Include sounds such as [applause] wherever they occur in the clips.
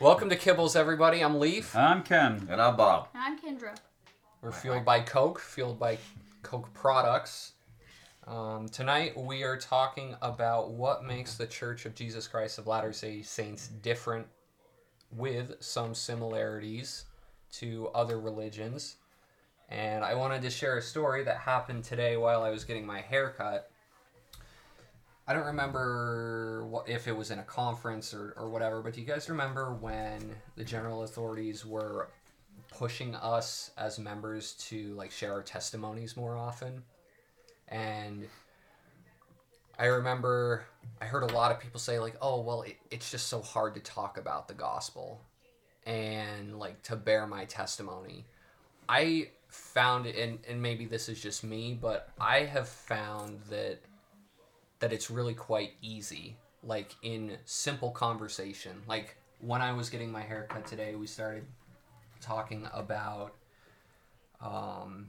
Welcome to Kibbles, everybody. I'm Leif. I'm Kenn. And I'm Bob. I'm Kendra. We're fueled by Coke, fueled by Coke products. Um, tonight we are talking about what makes the Church of Jesus Christ of Latter-day Saints different, with some similarities to other religions. And I wanted to share a story that happened today while I was getting my hair cut. I don't remember what, if it was in a conference or, or whatever, but do you guys remember when the general authorities were pushing us as members to like share our testimonies more often? And I remember I heard a lot of people say like, "Oh, well, it, it's just so hard to talk about the gospel and like to bear my testimony." I found it, and, and maybe this is just me, but I have found that that it's really quite easy, like in simple conversation. Like when I was getting my hair cut today, we started talking about um,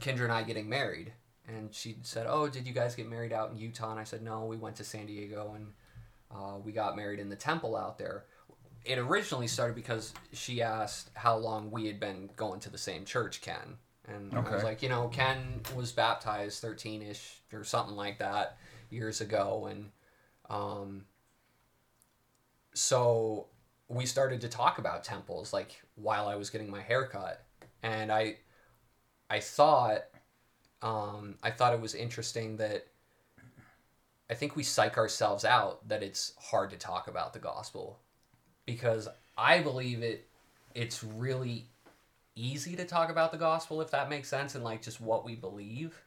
Kendra and I getting married. And she said, Oh, did you guys get married out in Utah? And I said, No, we went to San Diego and uh, we got married in the temple out there. It originally started because she asked how long we had been going to the same church, Kenn. And I was like, you know, Kenn was baptized 13 ish or something like that years ago. And um, so we started to talk about temples like while I was getting my haircut. And I, I thought, um, I thought it was interesting that I think we psych ourselves out that it's hard to talk about the gospel because I believe it it's really easy to talk about the gospel if that makes sense and like just what we believe.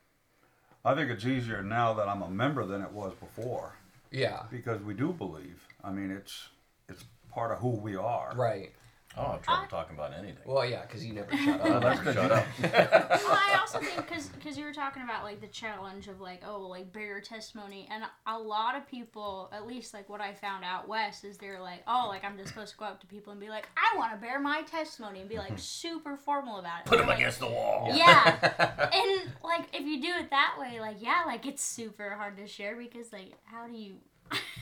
I think it's easier now that I'm a member than it was before Yeah. because we do believe. I mean, it's it's part of who we are. Right. Oh, I'm trouble talking about anything. Well, yeah, because you never [laughs] shut Oh, up. that's good. Shut up. [laughs] Well, I also think because you were talking about like the challenge of like oh like bear your testimony, and a lot of people, at least like what I found out west, is they're like oh like I'm just supposed to go up to people and be like I want to bear my testimony and be like [laughs] super formal about it. Put them Like, against the wall. Yeah, and like if you do it that way, like yeah, like it's super hard to share because like how do you?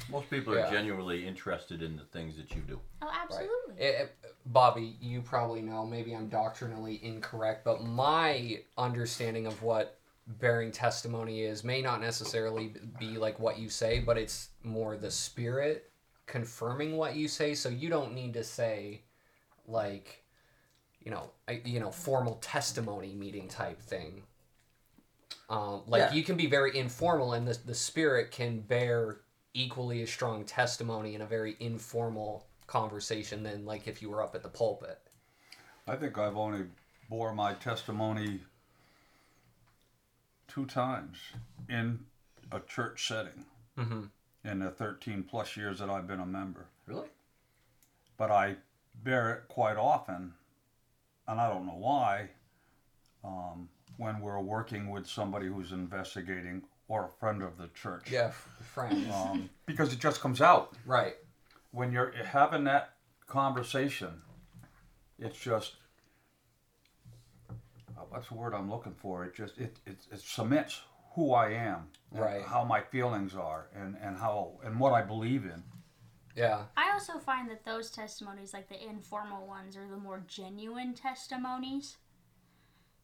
Most people Yeah. are genuinely interested in the things that you do. Oh, Right. absolutely. Eh, eh, Bobby, you probably know, maybe I'm doctrinally incorrect, but my understanding of what bearing testimony is may not necessarily be like what you say, but it's more the spirit confirming what you say. So you don't need to say, like, you know, I- you know, formal testimony meeting type thing. Um, like Yeah. you can be very informal, and the the spirit can bear equally as strong testimony in a very informal conversation than like if you were up at the pulpit. I think I've only bore my testimony two times in a church setting Mm-hmm. in the 13 plus years that I've been a member. Really? But I bear it quite often, and I don't know why, um, when we're working with somebody who's investigating or a friend of the church. Yeah, f- friends. Um, because it just comes out. right. when you're having that conversation, it's just uh, what's the word I'm looking for? It just it it, it cements who I am, and Right. How my feelings are, and and how and what I believe in. Yeah. I also find that those testimonies, like the informal ones, are the more genuine testimonies.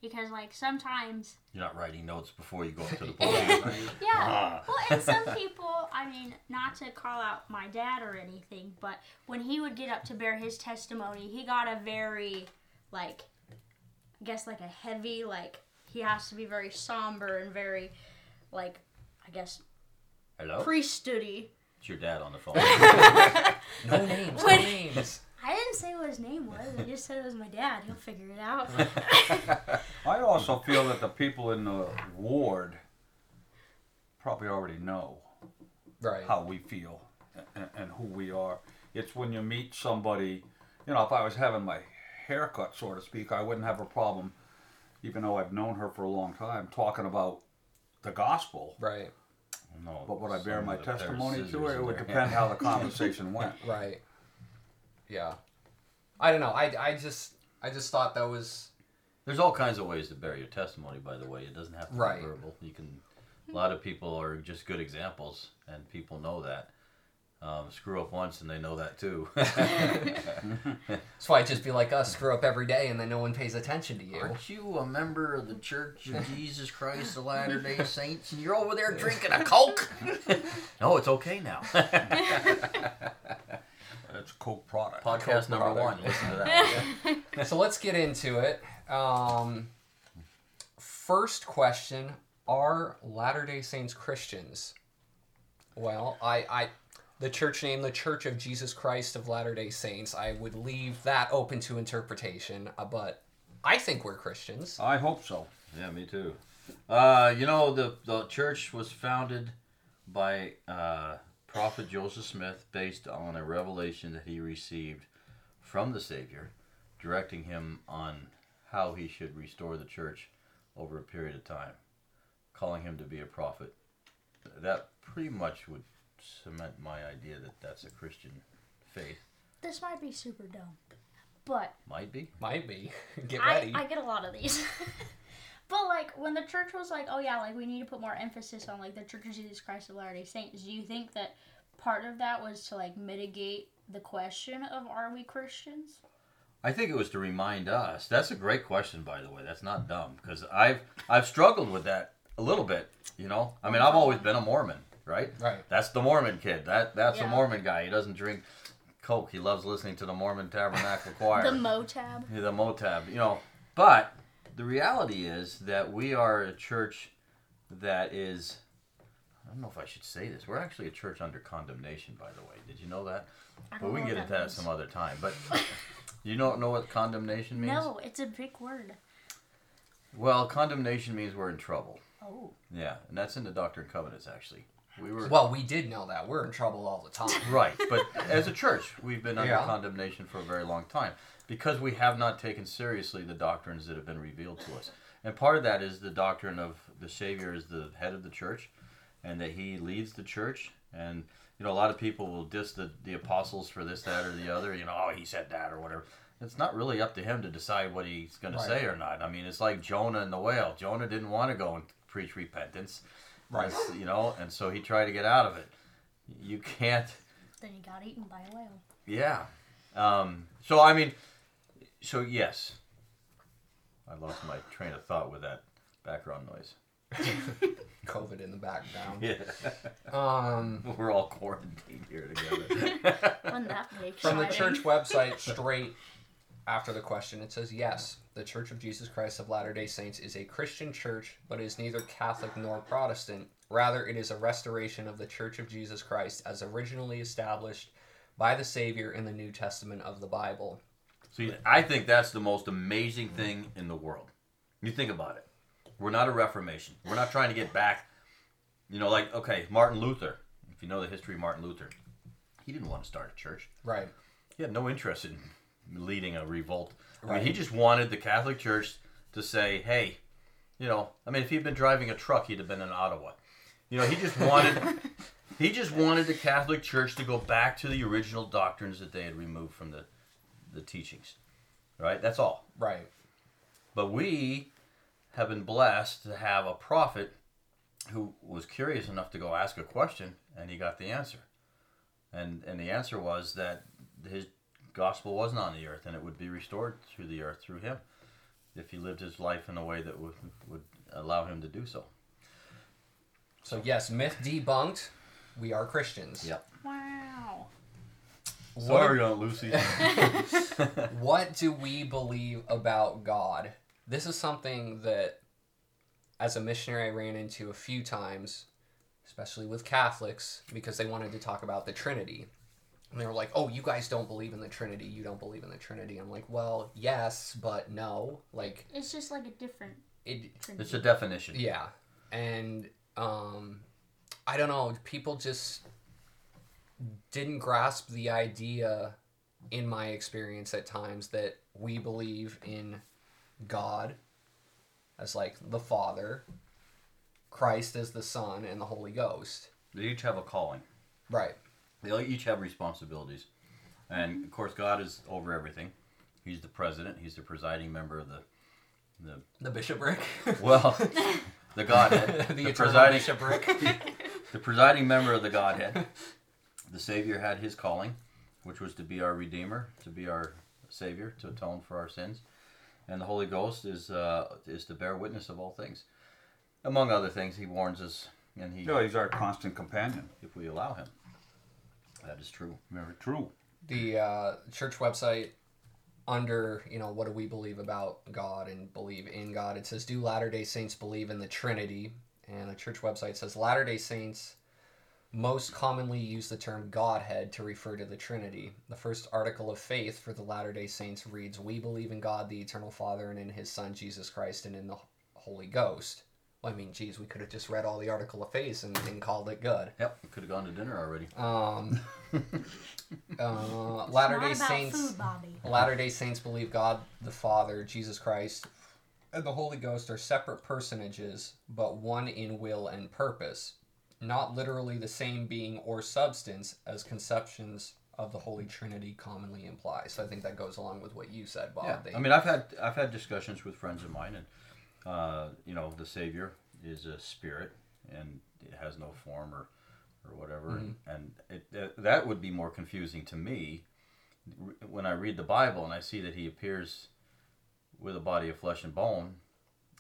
Because, like, sometimes, You're not writing notes before you go up to the [laughs] podium. [laughs] yeah. Ah. Well, and [laughs] some people, I mean, not to call out my dad or anything, but when he would get up to bear his testimony, he got a very, like, I guess, like a heavy, like, he has to be very somber and very, like, I guess, Hello? priesthoody. It's your dad on the phone. No names. No names. I didn't say what his name was. I just said it was my dad. He'll figure it out. [laughs] I also feel that the people in the ward probably already know Right. how we feel and, and who we are. It's when you meet somebody, you know, if I was having my haircut, so to speak, I wouldn't have a problem, even though I've known her for a long time, talking about the gospel. Right. no. But would I bear my of the pair of testimony to scissors it? It would depend how the [laughs] conversation went. Right. Yeah. I don't know. I, I just I just thought that was There's all kinds of ways to bear your testimony, by the way. It doesn't have to Right. be verbal. You can. A lot of people are just good examples, and people know that. um, screw up once and they know that too. [laughs] That's why I'd just be like us, screw up every day, and then no one pays attention to you. Aren't you a member of the Church of Jesus Christ of Latter Day Saints and you're over there drinking a Coke? [laughs] no, it's okay now. [laughs] It's a Coke product. Podcast number one. Listen to that. [laughs] so let's get into it. Um, first question: Are Latter Day Saints Christians? Well, I, I, the church name, the Church of Jesus Christ of Latter Day Saints. I would leave that open to interpretation, uh, but I think we're Christians. I hope so. Yeah, me too. Uh, you know, the, the church was founded by uh, Prophet Joseph Smith based on a revelation that he received from the Savior, directing him on how he should restore the church over a period of time, calling him to be a prophet. That pretty much would cement my idea that that's a Christian faith. This might be super dumb, but Might be. Might be. [laughs] Get I, ready. I get a lot of these. [laughs] but like when the church was like, oh yeah, like we need to put more emphasis on like the Church of Jesus Christ of Latter Day Saints. Do you think that part of that was to like mitigate the question of are we Christians? I think it was to remind us. That's a great question, by the way. That's not dumb because I've I've struggled with that a little bit. You know, I mean, I've always been a Mormon, right? right. That's the Mormon kid. That that's Yeah. a Mormon guy. He doesn't drink Coke. He loves listening to the Mormon Tabernacle [laughs] Choir. The Motab. Yeah, the Motab, you know. But the reality is that we are a church that is. I don't know if I should say this. We're actually a church under condemnation, by the way. Did you know that? I don't But we can get what into that means. some other time. But [laughs] [laughs] you don't know what condemnation means? No, it's a big word. Well, condemnation means we're in trouble. Oh. Yeah, and that's in the Doctrine and Covenants, actually. We were Well, we did know that. We're in trouble all the time. right, but as a church, we've been under [laughs] Yeah. condemnation for a very long time because we have not taken seriously the doctrines that have been revealed to us. And part of that is the doctrine of the Savior is the head of the church, and that He leads the church. And you know, a lot of people will diss the, the apostles for this, that, or the other. You know, oh, he said that or whatever. It's not really up to him to decide what he's going Right. to say or not. I mean, it's like Jonah and the whale. Jonah didn't want to go and preach repentance, Right. It's, you know, and so he tried to get out of it. You can't. Then he got eaten by a whale. Yeah. Um, so I mean, so yes, I lost my train of thought with that background noise. [laughs] COVID in the background. Yeah, Um, [laughs] we're all quarantined here together. [laughs] That from the church website, straight after the question, it says yes. The Church of Jesus Christ of Latter day Saints is a Christian church, but is neither Catholic nor Protestant. Rather, it is a restoration of the Church of Jesus Christ as originally established by the Savior in the New Testament of the Bible. See, I think that's the most amazing thing in the world. You think about it. We're not a Reformation. We're not trying to get back. You know, like okay, Martin Luther. If you know the history of Martin Luther, he didn't want to start a church. Right. He had no interest in leading a revolt. I mean, he just wanted the Catholic Church to say, "Hey, you know, I mean, if he'd been driving a truck, he'd have been in Ottawa." You know, he just wanted [laughs] he just wanted the Catholic Church to go back to the original doctrines that they had removed from the the teachings. Right? That's all. Right. But we have been blessed to have a prophet who was curious enough to go ask a question and he got the answer. And and the answer was that his gospel wasn't on the earth and it would be restored through the earth through him if he lived his life in a way that would would allow him to do so. So, yes, myth debunked. We are Christians. Yep. Wow. Sorry, Aunt Lucy. [laughs] [laughs] what do we believe about God? This is something that, as a missionary, I ran into a few times, especially with Catholics, because they wanted to talk about the Trinity. And they were like, oh, you guys don't believe in the Trinity. You don't believe in the Trinity. I'm like, well, yes, but no. Like, It's just like a different it, Trinity. it's a definition. yeah. And, um, I don't know. People just didn't grasp the idea, in my experience at times, that we believe in God as like the Father, Christ as the Son, and the Holy Ghost. They each have a calling. Right. They each have responsibilities. And of course God is over everything. He's the president, he's the presiding member of the the The bishopric. [laughs] well [laughs] the Godhead. the, the presiding bishopric. [laughs] the presiding member of the Godhead. The Savior had his calling, which was to be our Redeemer, to be our Savior, to atone for our sins, and the Holy Ghost is uh, is to bear witness of all things. Among other things, he warns us, and he, Yeah, he's our constant companion. if we allow him, that is true. Very true. the uh, church website under you know what do we believe about god and believe in god it says do latter day saints believe in the trinity and the church website says latter day saints most commonly use the term godhead to refer to the trinity. The first article of faith for the latter day saints reads we believe in god the eternal father and in his son jesus christ and in the holy ghost. Well, i mean geez we could have just read all the article of faith and, and called it good. Yep, we could have gone to dinner already. um, [laughs] [laughs] uh, latter day saints food, Latter day Saints believe God the Father, Jesus Christ, and the Holy Ghost are separate personages, but one in will and purpose, not literally the same being or substance as conceptions of the Holy Trinity commonly imply. So I think that goes along with what you said, Bob. Yeah, They- I mean, I've had I've had discussions with friends of mine, and uh, you know, the Savior is a spirit, and it has no form or or whatever, and, and it, that- that would be more confusing to me when I read the Bible and I see that He appears with a body of flesh and bone,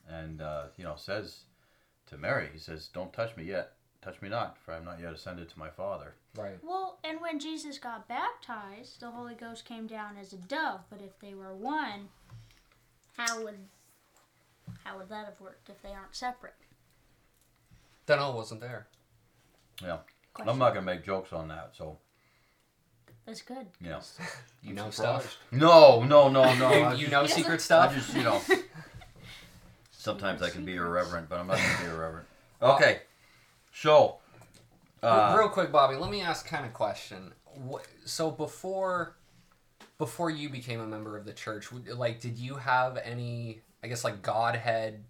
and uh, you know, says to Mary, He says, "Don't touch me yet." Touch me not, for I am not yet ascended to my Father. right. Well, and when Jesus got baptized, the Holy Ghost came down as a dove. But if they were one, how would how would that have worked if they aren't separate? Dunno wasn't there. Yeah, Question. I'm not gonna make jokes on that. So, That's good. [laughs] you know, You know stuff. no, no, no, no. [laughs] You, you know He secret I stuff. just, you know, [laughs] sometimes I can be irreverent, but I'm not going to be irreverent. Okay, so, uh, Real quick, Bobby, let me ask kind of question. So before before you became a member of the church, like, did you have any, I guess, like Godhead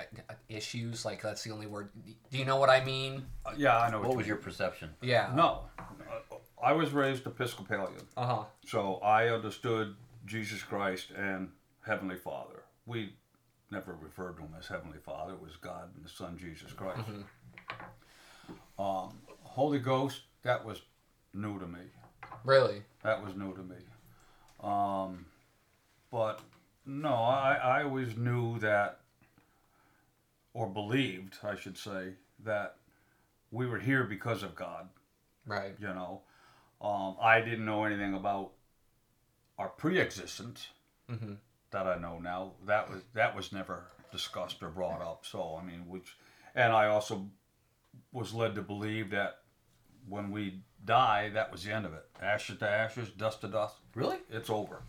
uh, issues? Like, that's the only word. Do you know what I mean? Uh, yeah, I know. what you was mean. your perception? Yeah. No, Uh, I was raised Episcopalian, Uh huh. so I understood Jesus Christ and Heavenly Father. We never referred to him as Heavenly Father. It was God and the Son Jesus Christ. Um, Holy Ghost, that was new to me. Really? That was new to me. Um, but no, I, I always knew that, or believed, I should say, that we were here because of God. Right. You know, um, I didn't know anything about our pre-existence Mhm. That I know now. That was that was never discussed or brought up. So I mean, which, and I also was led to believe that when we die, that was the end of it. Ashes to ashes, dust to dust. Really? It's over.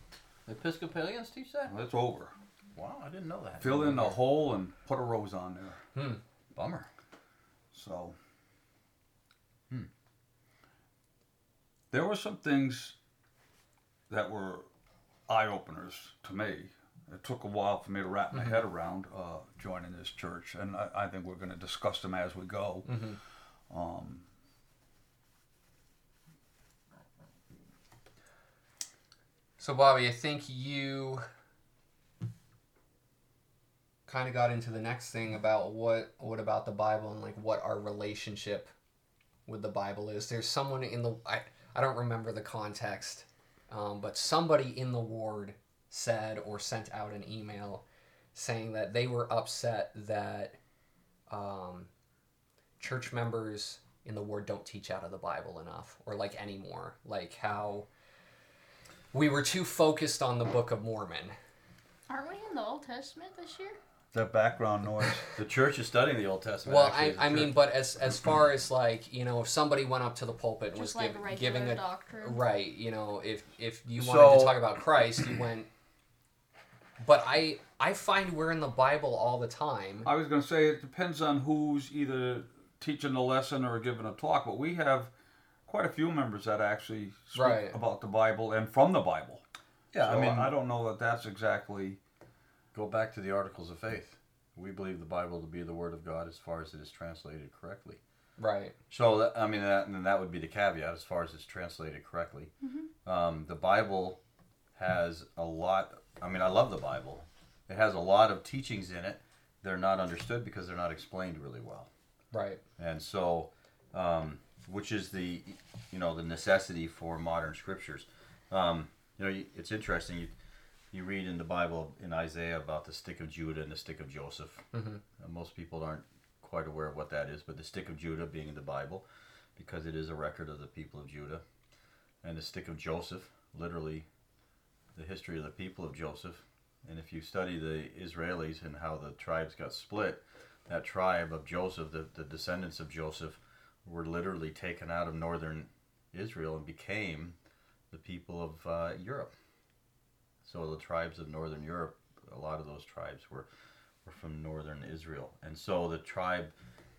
Episcopalians teach that? It's over. Wow, I didn't know that. Fill in the hole and put a rose on there. Hmm. Bummer. So, hmm. There were some things that were eye openers to me. It took a while for me to wrap my head around uh, joining this church, and I, I think we're going to discuss them as we go. Um, So, Bobby, I think you kind of got into the next thing about what what about the Bible and like what our relationship with the Bible is. There's someone in the I I don't remember the context, um, but somebody in the ward said or sent out an email saying that they were upset that um, church members in the ward don't teach out of the Bible enough or like anymore, like how we were too focused on the Book of Mormon. Aren't we in the Old Testament this year? That background noise. The church is studying the Old Testament. Well, actually, I, as a I mean, but as as far as like you know, if somebody went up to the pulpit and was Just like giv- regular giving a doctrine. right, you know, if if you wanted to talk about Christ, you went. [clears throat] But I I find we're in the Bible all the time. I was going to say it depends on who's either teaching the lesson or giving a talk, but we have quite a few members that actually speak Right. about the Bible and from the Bible. yeah, So I mean, I don't know that that's exactly. Go back to the Articles of Faith. We believe the Bible to be the Word of God as far as it is translated correctly. Right. So that, I mean, that, and that would be the caveat as far as it's translated correctly. Um, the Bible has a lot. I mean, I love the Bible. It has a lot of teachings in it. They're not understood because they're not explained really well. Right. And so, um, which is the you know the necessity for modern scriptures. Um, you know, it's interesting. You, you read in the Bible in Isaiah about the stick of Judah and the stick of Joseph. Mhm. Uh, most people aren't quite aware of what that is, but the stick of Judah being in the Bible, because it is a record of the people of Judah, and the stick of Joseph, literally, the history of the people of Joseph. And if you study the Israelis and how the tribes got split, that tribe of Joseph, the, the descendants of Joseph, were literally taken out of northern Israel and became the people of uh, Europe. So the tribes of northern Europe, a lot of those tribes were, were from northern Israel. And so the tribe,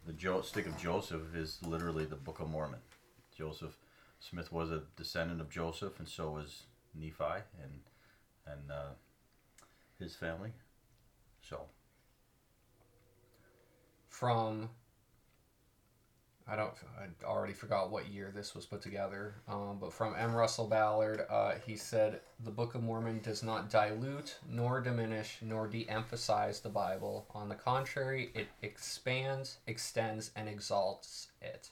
the jo- stick of Joseph is literally the Book of Mormon. Joseph Smith was a descendant of Joseph, and so was Nephi and and uh, his family. So from I don't I already forgot what year this was put together, um, but from M. Russell Ballard, uh, he said the Book of Mormon does not dilute nor diminish nor de-emphasize the Bible. On the contrary, it expands, extends, and exalts it.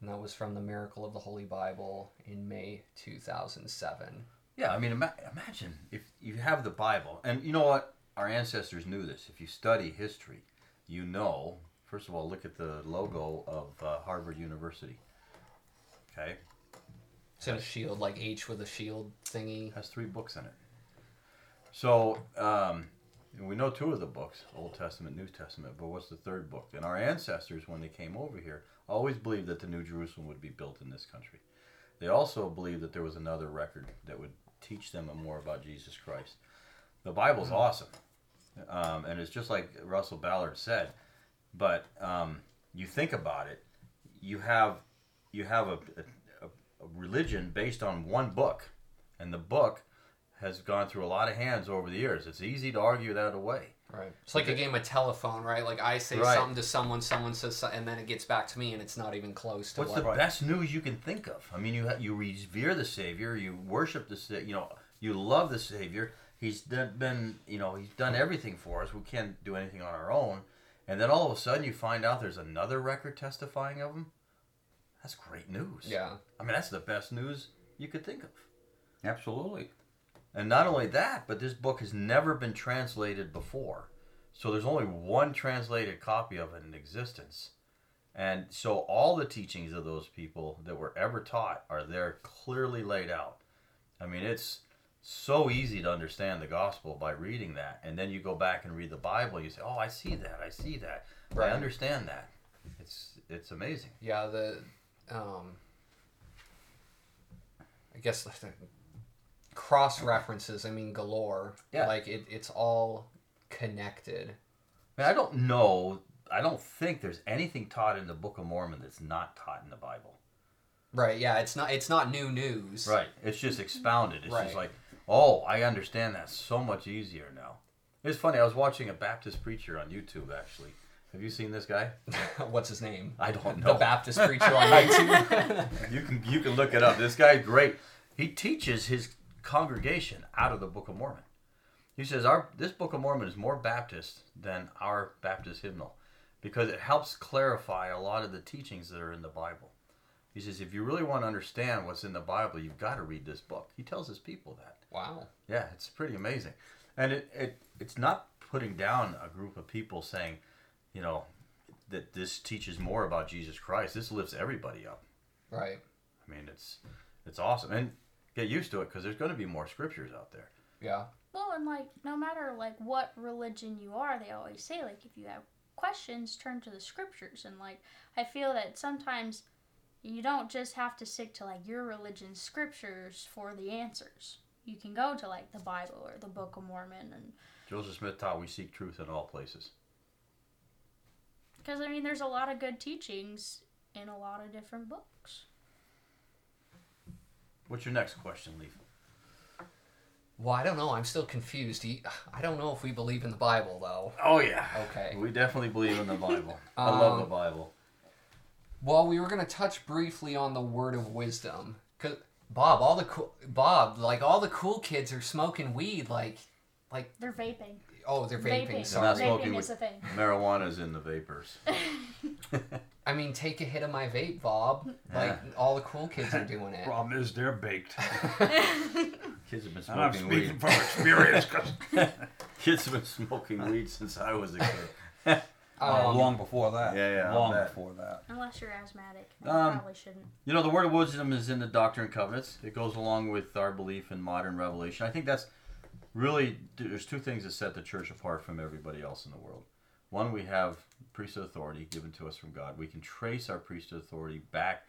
And that was from the Miracle of the Holy Bible in May 2007. Yeah, I mean, ima- imagine if you have the Bible, and you know what? Our ancestors knew this. If you study history, you know. First of all, look at the logo of uh, Harvard University. Okay, It's in a shield, like H with a shield thingy. has three books in it. So um, we know two of the books, Old Testament, New Testament. But what's the third book? And our ancestors, when they came over here, always believed that the New Jerusalem would be built in this country. They also believed that there was another record that would teach them more about Jesus Christ. The Bible's awesome, um, and it's just like Russell Ballard said. But um, you think about it, you have you have a, a, a religion based on one book, and the book has gone through a lot of hands over the years. It's easy to argue that away. Right. It's like a game of telephone, right? Like I say Right. something to someone, someone says, so- and then it gets back to me, and it's not even close to What's what. the best news you can think of? I mean, you ha- you revere the Savior, you worship the Sa- you know, you love the Savior. He's done, been, you know, he's done everything for us. We can't do anything on our own. And then all of a sudden, you find out there's another record testifying of him. That's great news. Yeah. I mean, that's the best news you could think of. Absolutely. And not only that, but this book has never been translated before. So there's only one translated copy of it in existence. And so all the teachings of those people that were ever taught are there clearly laid out. I mean, it's so easy to understand the gospel by reading that. And then you go back and read the Bible, you say, "Oh, I see that. I see that. Right. I understand that." It's it's amazing. Yeah. The, um, I guess cross references. I mean, galore. Yeah. Like it, it's all connected. I, mean, I don't know. I don't think there's anything taught in the Book of Mormon that's not taught in the Bible. Right. Yeah. It's not. It's not new news. Right. It's just expounded. It's Right. just like, oh, I understand that so much easier now. It's funny. I was watching a Baptist preacher on YouTube. Actually, have you seen this guy? [laughs] What's his name? I don't know. The. Baptist preacher on [laughs] YouTube. you can you can look it up. This guy's great. He teaches his congregation out of the Book of Mormon. He says our this Book of Mormon is more Baptist than our Baptist hymnal because it helps clarify a lot of the teachings that are in the Bible. He says if you really want to understand what's in the Bible, you've got to read this book. He tells his people that. wow. Yeah, it's pretty amazing. And it, it it's not putting down a group of people saying, you know, that this teaches more about Jesus Christ. This lifts everybody up. Right. I mean, it's it's awesome. And get used to it because there's going to be more scriptures out there. Yeah. Well, and like no matter like what religion you are, they always say like if you have questions, turn to the scriptures. And like I feel that sometimes you don't just have to stick to like your religion's scriptures for the answers. You can go to like the Bible or the Book of Mormon, and Joseph Smith taught we seek truth in all places. because I mean, there's a lot of good teachings in a lot of different books. What's your next question, Leif? Well, I don't know. I'm still confused. I don't know if we believe in the Bible, though. Oh yeah. Okay. We definitely believe in the Bible. [laughs] I love the Um, Bible. Well, we were gonna touch briefly on the word of wisdom, cause Bob, all the cool Bob, like all the cool kids are smoking weed, like, like They're vaping. oh, they're vaping. Vaping. Sorry. not smoking Vaping is a thing. Marijuana's in the vapors. [laughs] I mean, take a hit of my vape, Bob. Like all the cool kids are doing it. Problem is, they're baked. [laughs] Kids have been And I'm speaking weed. from experience 'cause, [laughs] Kids have been smoking weed since I was a kid. Uh, Um, long before that. Yeah, yeah, Long before that. Unless you're asthmatic, you Um, probably shouldn't. You know, the word of wisdom is in the Doctrine and Covenants. It goes along with our belief in modern revelation. I think that's really, there's two things that set the church apart from everybody else in the world. One, we have priesthood authority given to us from God. We can trace our priesthood authority back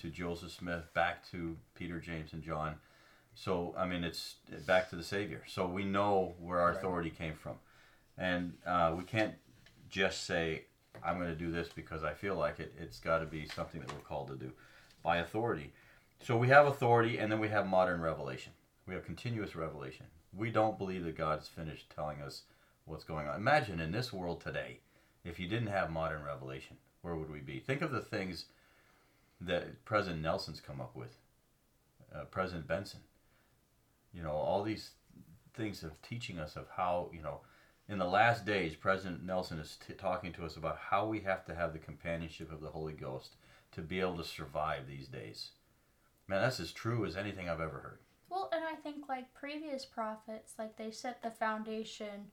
to Joseph Smith, back to Peter, James, and John. So, I mean, it's back to the Savior. So we know where our Right. authority came from. And uh, we can't just say, I'm going to do this because I feel like it. It's got to be something that we're called to do by authority. So we have authority, and then we have modern revelation. We have continuous revelation. We don't believe that God's finished telling us what's going on. Imagine in this world today, if you didn't have modern revelation, where would we be? Think of the things that President Nelson's come up with, uh, President Benson. You know, all these things of teaching us of how, you know, in the last days, President Nelson is t- talking to us about how we have to have the companionship of the Holy Ghost to be able to survive these days. Man, that's as true as anything I've ever heard. Well, and I think like previous prophets, like they set the foundation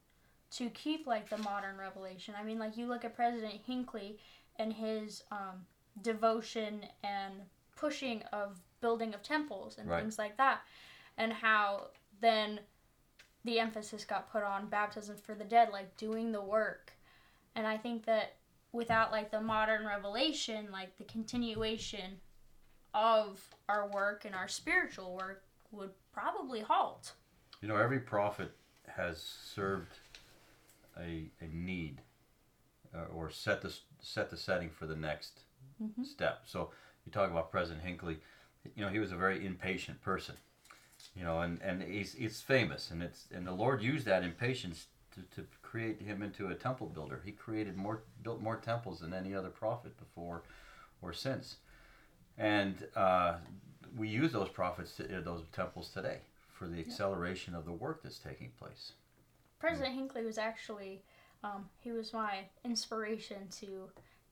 to keep like the modern revelation. I mean, like you look at President Hinckley and his um, devotion and pushing of building of temples and Right. things like that, and how then the emphasis got put on baptism for the dead, like doing the work. And I think that without like the modern revelation, like the continuation of our work and our spiritual work would probably halt. You know, every prophet has served a, a need uh, or set the, set the setting for the next Mhm. step. So you talk about President Hinckley, you know, he was a very impatient person. You know, and, and he's, he's famous, and it's and the Lord used that impatience to, to create him into a temple builder. He created more built more temples than any other prophet before or since, and uh, we use those prophets to, uh, those temples today for the acceleration of the work that's taking place. President Hinckley was actually, um, he was my inspiration to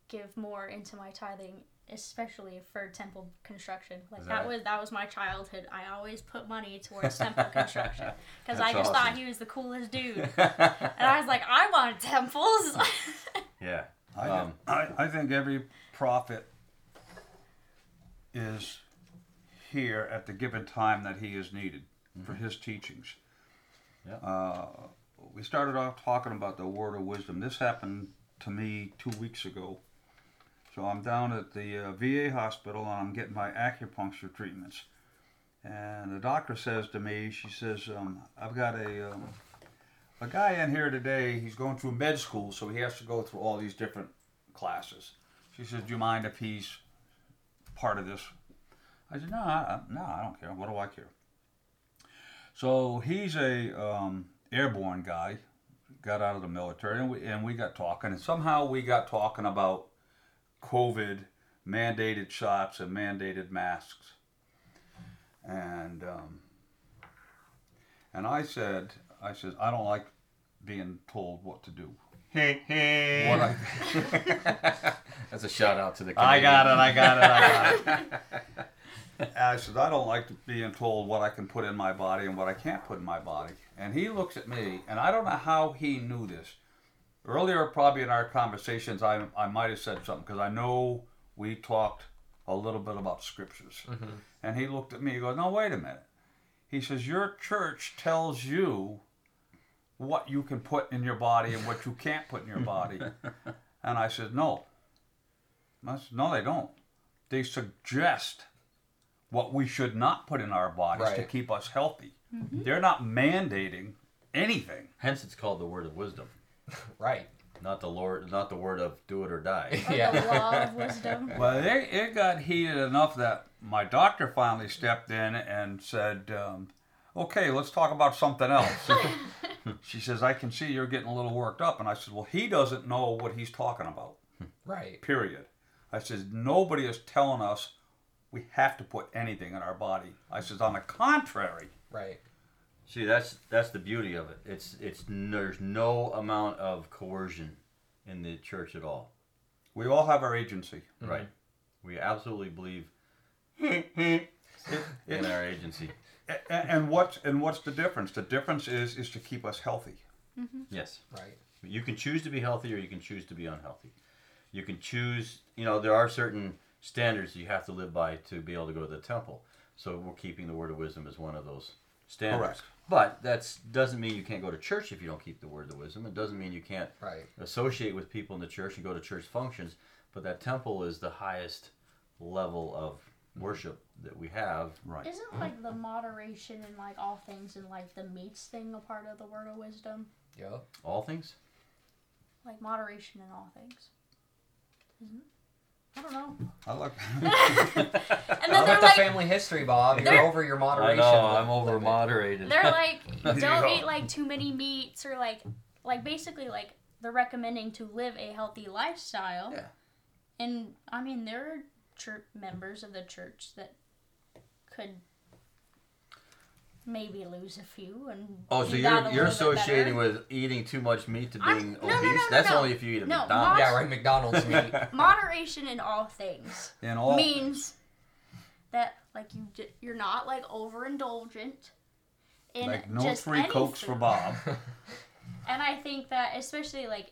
give more into my tithing, especially for temple construction. Like that, that- was that was my childhood. I always put money towards temple [laughs] construction because I just awesome. thought he was the coolest dude, [laughs] and I was like, I want temples. [laughs] yeah. I, Um, I, I think every prophet is here at the given time that he is needed for his teachings. Yeah. Uh, we started off talking about the word of wisdom. This happened to me two weeks ago. So I'm down at the uh, VA hospital and I'm getting my acupuncture treatments. And the doctor says to me, she says, um, I've got a, um, a guy in here today. He's going through med school, so he has to go through all these different classes. She says, Do you mind if he's part of this? I said, No, I, no, I don't care. What do I care? So he's a um, airborne guy, got out of the military, and we, and we got talking, and somehow we got talking about COVID, mandated shots, and mandated masks. And um, and I said, I said, I don't like being told what to do. [laughs] What I [laughs] That's a shout out to the. I got it. I got it. I got it. [laughs] I said, I don't like being told what I can put in my body and what I can't put in my body. And he looks at me, and I don't know how he knew this. Earlier, probably in our conversations, I, I might have said something because I know we talked a little bit about scriptures. Mm-hmm. And he looked at me, he goes, No, wait a minute. He says, Your church tells you what you can put in your body and what you can't put in your body. [laughs] and I said, No. I said, no, they don't. They suggest what we should not put in our bodies to keep us healthy. Mm-hmm. They're not mandating anything. Hence, it's called the word of wisdom, [laughs] Right. not the Lord, not the word of do it or die. Or Yeah. the law of wisdom. [laughs] Well, it, it got heated enough that my doctor finally stepped in and said, um, okay, let's talk about something else. [laughs] she says, I can see you're getting a little worked up. And I said, well, he doesn't know what he's talking about. Right. period. I says nobody is telling us we have to put anything in our body. I says on the contrary, Right. See, that's that's the beauty of it. It's it's there's no amount of coercion in the church at all. We all have our agency. Right. Mm-hmm. We absolutely believe [laughs] in our agency. [laughs] And what's and what's the difference? The difference is is to keep us healthy. Mm-hmm. Yes. Right. You can choose to be healthy or you can choose to be unhealthy. You can choose, you know, there are certain standards you have to live by to be able to go to the temple. So we're keeping the word of wisdom as one of those standards. Correct. But that doesn't mean you can't go to church if you don't keep the word of wisdom. It doesn't mean you can't Right. associate with people in the church and go to church functions. But that temple is the highest level of mm-hmm. worship that we have. Right. Isn't like the moderation and like all things and like the meats thing a part of the word of wisdom? Yeah. All things? Like moderation in all things. Isn't it? I don't know. I like. [laughs] And Look then at they're the like, family history, Bob. You're They're- over your moderation. I moderation. know, I'm over moderated. they're like, [laughs] don't eat like too many meats or like, like basically like they're recommending to live a healthy lifestyle. Yeah. And I mean, there are church members of the church that could maybe lose a few and Oh, so you're you're associating with eating too much meat to being no, no, obese? no, no, That's no. only if you eat a No, McDonald's. Yeah, right. McDonald's meat. [laughs] moderation in all things In all. means that like you d- you're not like overindulgent in like no just three any cokes for. Bob. [laughs] And I think that especially like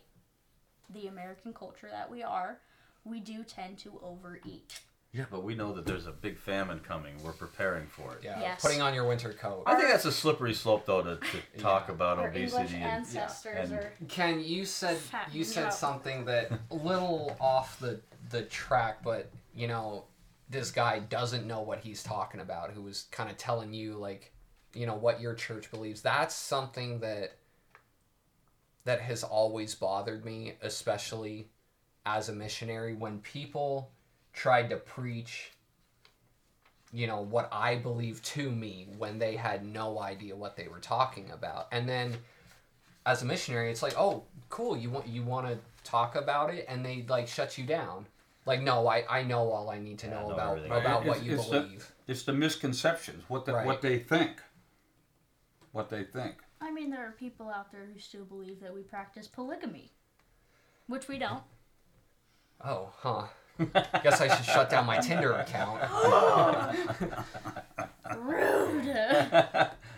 the American culture that we are, we do tend to overeat. Yeah, but we know that there's a big famine coming. We're preparing for it. Yeah. Yes. Putting on your winter coat. I think that's a slippery slope, though, to, to [laughs] talk about Our obesity. And, ancestors and- are Kenn, you said you said up. something that a [laughs] little off the the track, but you know, this guy doesn't know what he's talking about. Who was kind of telling you like, you know, what your church believes. That's something that that has always bothered me, especially as a missionary when people tried to preach you know what I believe to me when they had no idea what they were talking about. And then as a missionary, it's like, oh, cool, you want you want to talk about it, and they like shut you down. Like, no, I, I know all I need to Yeah, know know about everything. about Right, what it's- you it's the- believe. It's the misconceptions. What the, Right. what they think. What they think. I mean there are people out there who still believe that we practice polygamy. Which we don't. Oh, huh. Guess I should shut down my Tinder account. Rude.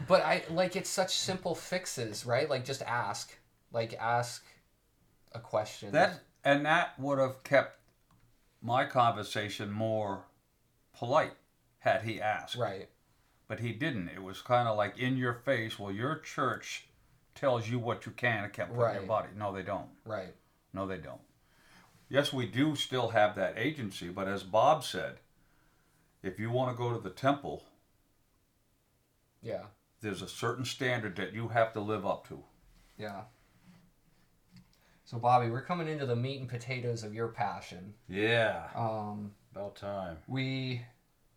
But I like it's such simple fixes, right? Like just ask, like ask a question. That and that would have kept my conversation more polite had he asked. right. But he didn't. It was kind of like in your face. Well, your church tells you what you can and can't put in your Right. body. No, they don't. Right. No, they don't. Yes, we do still have that agency, but as Bob said, if you want to go to the temple, Yeah. there's a certain standard that you have to live up to. Yeah. So Bobby, we're coming into the meat and potatoes of your passion. yeah, Um, about time. we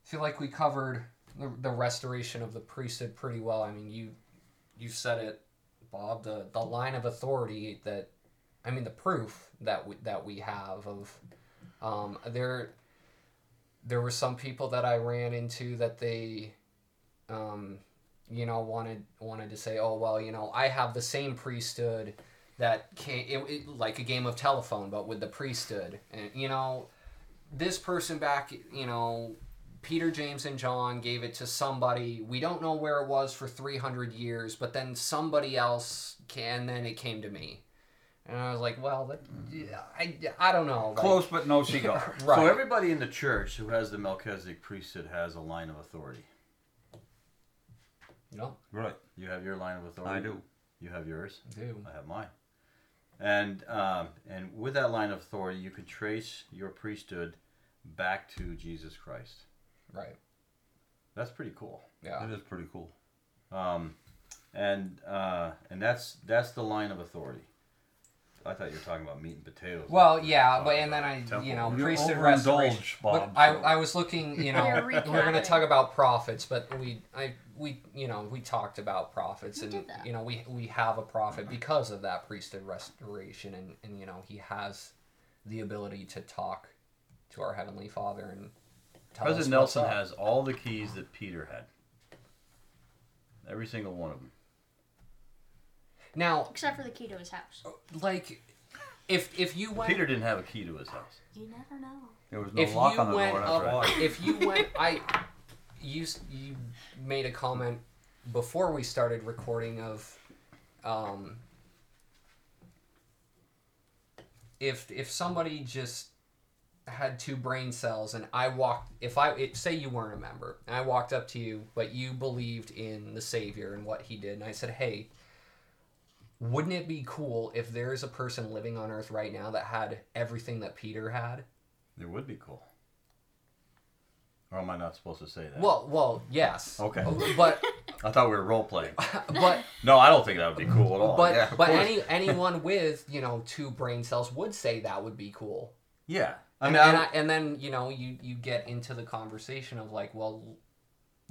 feel like we covered the, the restoration of the priesthood pretty well. I mean, you you said it, Bob. The the line of authority that, I mean, the proof that we, that we have of, um, there. There were some people that I ran into that they, um, you know, wanted wanted to say, oh well, you know, I have the same priesthood that came it, it, like a game of telephone, but with the priesthood, and you know, this person back, you know, Peter, James, and John gave it to somebody. We don't know where it was for 300 years, but then somebody else can, then it came to me. And I was like, well, that, I, I don't know. Like, Close but no cigar. [laughs] Right. So everybody in the church who has the Melchizedek priesthood has a line of authority. no, right. You have your line of authority. I do. You have yours. I do. I have mine. And um, and with that line of authority, you can trace your priesthood back to Jesus Christ. Right. That's pretty cool. Yeah. It is pretty cool. Um, and uh, and that's that's the line of authority. I thought you were talking about meat and potatoes. Well, yeah, but and then I, temple. you know, You're priesthood overindulged, restoration. Bob, But I, so- I was looking, you [laughs] know, You're we're going to talk about prophets, but we, I, we, you know, we talked about prophets, We and you know, we we have a prophet mm-hmm. because of that priesthood restoration, and and you know, he has the ability to talk to our heavenly Father and tell President what's Nelson has all the keys that Peter had. Every single one of them. Now, Except for the key to his house. like if if you went Peter didn't have a key to his house. You never know. There was no if lock you on the went door. That's up, right. if you went, I, you you made a comment before we started recording of, um, if if somebody just had two brain cells and I walked, if I it, say you weren't a member and I walked up to you, but you believed in the Savior and what He did, and I said, hey. Wouldn't it be cool if there's a person living on Earth right now that had everything that Peter had? It would be cool. Or am I not supposed to say that? Well, well, yes. Okay. But [laughs] I thought we were role playing. [laughs] but No, I don't think that would be cool at all. but yeah, but course. any anyone with you know two brain cells would say that would be cool. yeah. I And, mean, and, I, I, and then you know you you get into the conversation of like, well,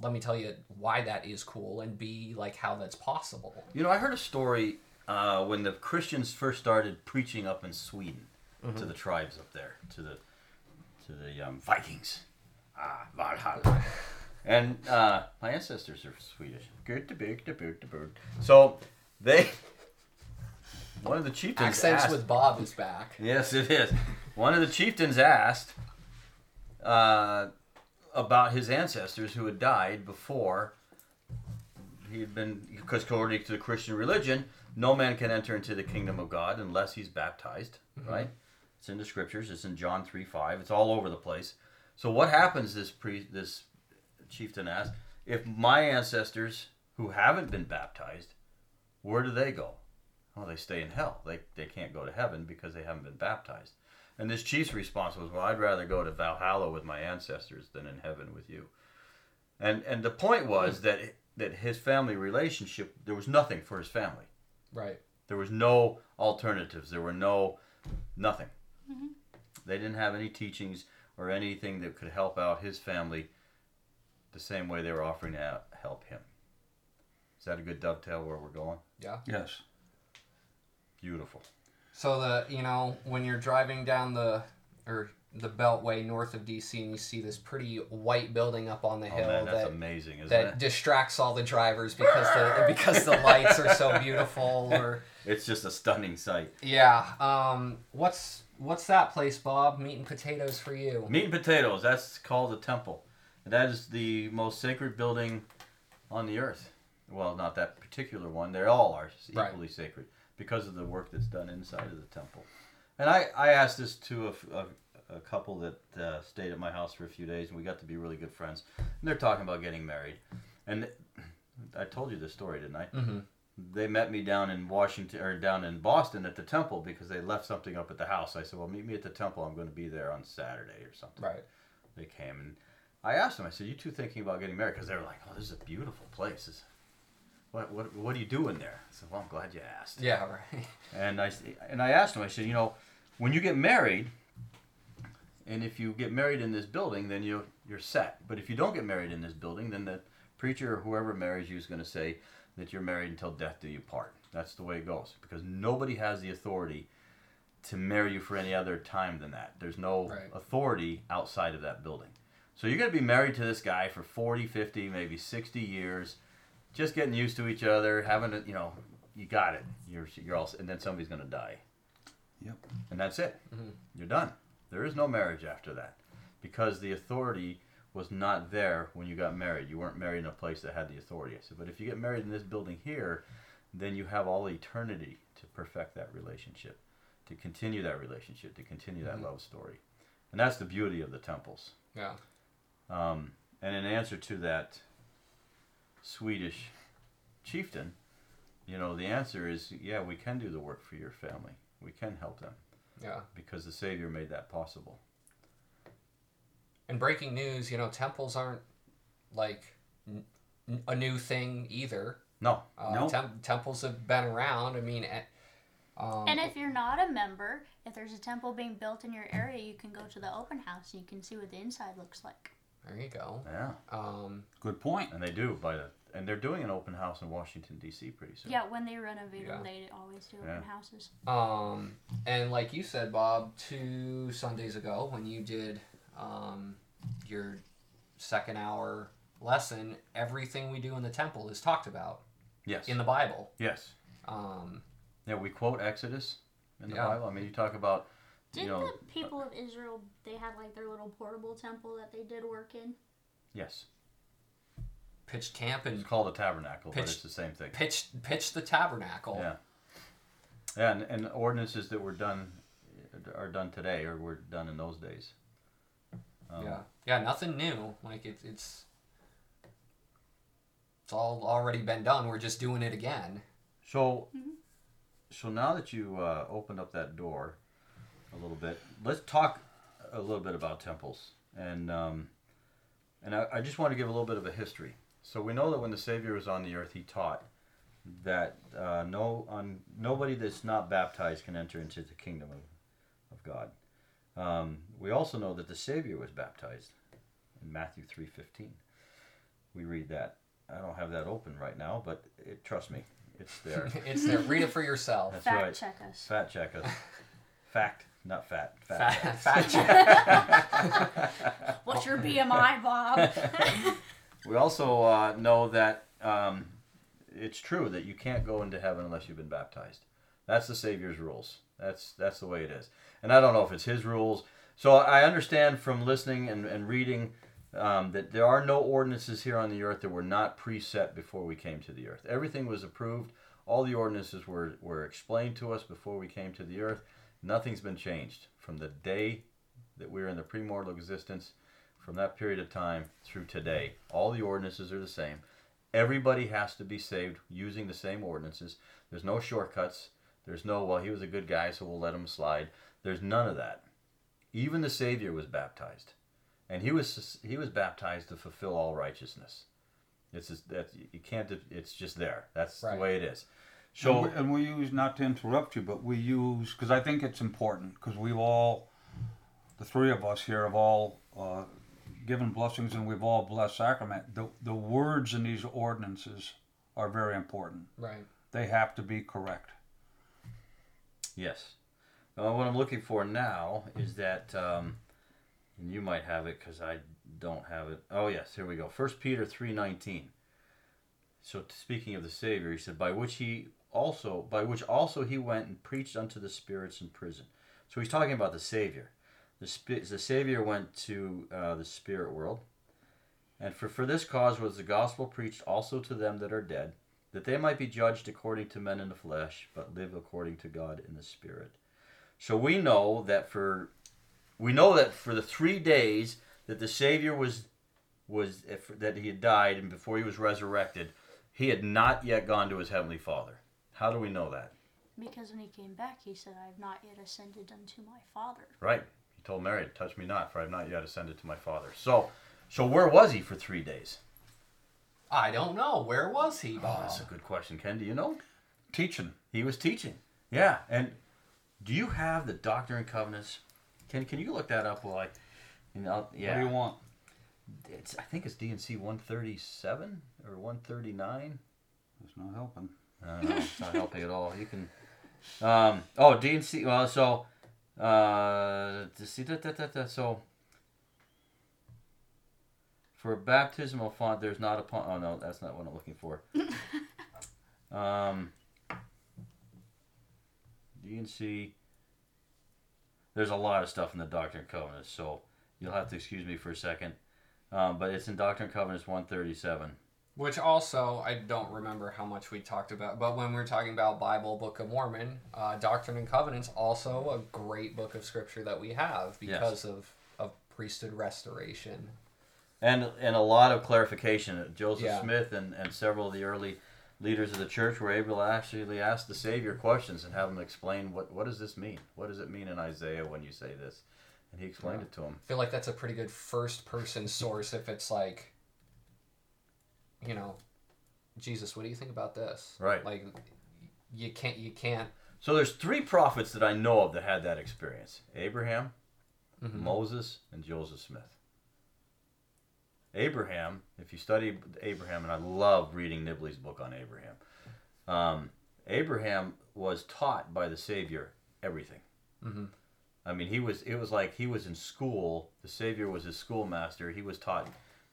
let me tell you why that is cool, and b like how that's possible. you know, I heard a story uh, when the Christians first started preaching up in Sweden Mm-hmm. to the tribes up there, to the to the um, Vikings. Ah, Valhalla. And uh, my ancestors are Swedish. Good to big to big to bird. So they [laughs] one of the chieftains Accents asked, with Bob is back. Yes, it is. One of the chieftains asked uh, about his ancestors who had died before he had been, because according to the Christian religion, no man can enter into the kingdom of God unless he's baptized, mm-hmm. right? It's in the scriptures. It's in John three five. It's all over the place. So what happens? This pre this chieftain asked, if my ancestors who haven't been baptized, where do they go? Well, they stay in hell. They, they can't go to heaven because they haven't been baptized. And this chief's response was, Well, I'd rather go to Valhalla with my ancestors than in heaven with you. And and the point was hmm. that that his family relationship there was nothing for his family. Right. There was no alternatives. There were no nothing. Mm-hmm. They didn't have any teachings or anything that could help out his family the same way they were offering to help him. Is that a good dovetail where we're going? Yeah. Yes. Beautiful. So the you know when you're driving down the or the Beltway north of DC and you see this pretty white building up on the Oh hill man, that's that amazing, isn't that it? distracts all the drivers because the [laughs] because the lights are so beautiful or It's just a stunning sight. yeah um what's what's that place bob meat and potatoes for you Meat and potatoes. That's called the temple. That is the most sacred building on the earth. Well, not that particular one. They all are Right. equally sacred because of the work that's done inside of the temple. And I, I asked this to a, a- a couple that uh, stayed at my house for a few days, and we got to be really good friends. And they're talking about getting married. And I told you this story, didn't I? mm-hmm. they met me down in Washington or down in Boston at the temple because they left something up at the house. I said, "Well, meet me at the temple. I'm going to be there on Saturday or something." right They came and I asked them. I said, "You two thinking about getting married?" Because they were like, "Oh, this is a beautiful place. This- what what what are you doing there?" I said, "Well, I'm glad you asked." yeah [laughs] right And I and I asked them. I said, "You know, when you get married, and if you get married in this building, then you you're set. But if you don't get married in this building, then the preacher or whoever marries you is going to say that you're married until death do you part. That's the way it goes because nobody has the authority to marry you for any other time than that. There's no Right. authority outside of that building. So you're going to be married to this guy for 40, 50, maybe 60 years, just getting used to each other, having a, you know, you got it. You're you're all and then somebody's going to die. Yep. And that's it. Mhm. You're done. There is no marriage after that because the authority was not there when you got married. You weren't married in a place that had the authority. I said, but if you get married in this building here, then you have all eternity to perfect that relationship, to continue that relationship, to continue that Mhm. love story. And that's the beauty of the temples. yeah Um, and in answer to that Swedish chieftain, you know, the answer is yeah, we can do the work for your family. We can help them yeah because the Savior made that possible. and breaking news you know temples aren't like n- n- a new thing either No, uh, No. tem- temples have been around i mean eh, um, And if you're not a member, if there's a temple being built in your area, you can go to the open house and you can see what the inside looks like. there you go yeah, um, Good point. and they do by the and they're doing an open house in Washington D.C. pretty soon. Yeah, when they renovate Yeah. them, they always do Yeah. open houses. Um, and like you said, Bob, two Sundays ago when you did um, your second hour lesson, everything we do in the temple is talked about Yes. in the Bible. yes. Um, Yeah, we quote Exodus in the Yeah. Bible. I mean, you talk about Didn't you know, the people of Israel they had like their little portable temple that they did work in? yes, Pitched camp it's and called a tabernacle, but it's the same thing. pitched pitched the tabernacle. Yeah. Yeah, and, and ordinances that were done are done today or were done in those days. Um, yeah, yeah. Nothing new. Like it, it's it's all already been done. We're just doing it again. So, so now that you uh, opened up that door a little bit, let's talk a little bit about temples, and um, and I, I just want to give a little bit of a history. So we know that when the Savior was on the earth, he taught that uh, no on nobody that's not baptized can enter into the kingdom of, of God. Um, we also know that the Savior was baptized in Matthew three fifteen. We read that. I don't have that open right now, but it, trust me, it's there. [laughs] it's there. Read it for yourself. That's Fact right. check us. Fat check us. Fact, not fat. Fat, Fat. fat check. [laughs] What's your BMI, Bob? [laughs] we also uh, know that um, it's true that you can't go into heaven unless you've been baptized. That's the Savior's rules. That's that's the way it is. And I don't know if it's his rules. So I understand from listening and, and reading um, that there are no ordinances here on the earth that were not preset before we came to the earth. Everything was approved. All the ordinances were, were explained to us before we came to the earth. Nothing's been changed from the day that we were in the premortal existence, from that period of time through today. All the ordinances are the same. Everybody has to be saved using the same ordinances. There's no shortcuts. There's no, well, he was a good guy, so we'll let him slide. There's none of that. Even the Savior was baptized, and he was he was baptized to fulfill all righteousness. It's just that you can't. It's just there. That's Right. the way it is. So, So and we, and we use not to interrupt you, but we use because I think it's important because we've all, the three of us here have all uh, given blessings and we've all blessed sacrament. The the words in these ordinances are very important. right. They have to be correct. Yes. What I'm looking for now is that, um, and you might have it because I don't have it. Oh yes, here we go. First Peter three nineteen. So speaking of the Savior, he said, "By which he also, by which also he went and preached unto the spirits in prison." So he's talking about the Savior. The the Savior went to uh, the spirit world, and for for this cause was the gospel preached also to them that are dead, that they might be judged according to men in the flesh, but live according to God in the spirit. So we know that for we know that for the three days that the Savior was was if, that he had died and before he was resurrected, he had not yet gone to his heavenly Father. How do we know that? because when he came back, he said, "I have not yet ascended unto my Father." Right. He told Mary, "Touch me not, for I have not yet ascended to my Father." So, so where was he for three days? I don't know. Where was he, Oh, that's a good question, Kenn. Do you know? Teaching. He was teaching. Yeah, and do you have the Doctrine and Covenants? Can Can you look that up while I? You know, yeah. What do you want? It's I think it's D&C one thirty seven or one thirty nine. It's not helping. I don't know. [laughs] It's not helping at all. You can. [laughs] Um, oh, D&C. Well, so. Uh, to see that, that, that, that, so. For a baptismal font, there's not a pon- Oh no, that's not what I'm looking for. [laughs] um. D&C. There's a lot of stuff in the Doctrine and Covenants, so you'll have to excuse me for a second. Um, but it's in Doctrine and Covenants 137. Which also, I don't remember how much we talked about, but when we were talking about Bible, Book of Mormon, uh, Doctrine and Covenants, also a great book of scripture that we have because of, of priesthood restoration. and and a lot of clarification. Joseph Yeah. Smith and, and several of the early leaders of the church were able to actually ask the Savior questions and have him explain what what does this mean? What does it mean in Isaiah when you say this? And he explained Yeah. it to him. I feel like that's a pretty good first person source if it's like, you know, Jesus, what do you think about this? Right. Like, you can't, you can't. So there's three prophets that I know of that had that experience: Abraham, Mhm. Moses, and Joseph Smith. Abraham, if you study Abraham, and I love reading Nibley's book on Abraham, um, Abraham was taught by the Savior everything. Mhm. I mean, he was. It was like he was in school. The Savior was his schoolmaster. He was taught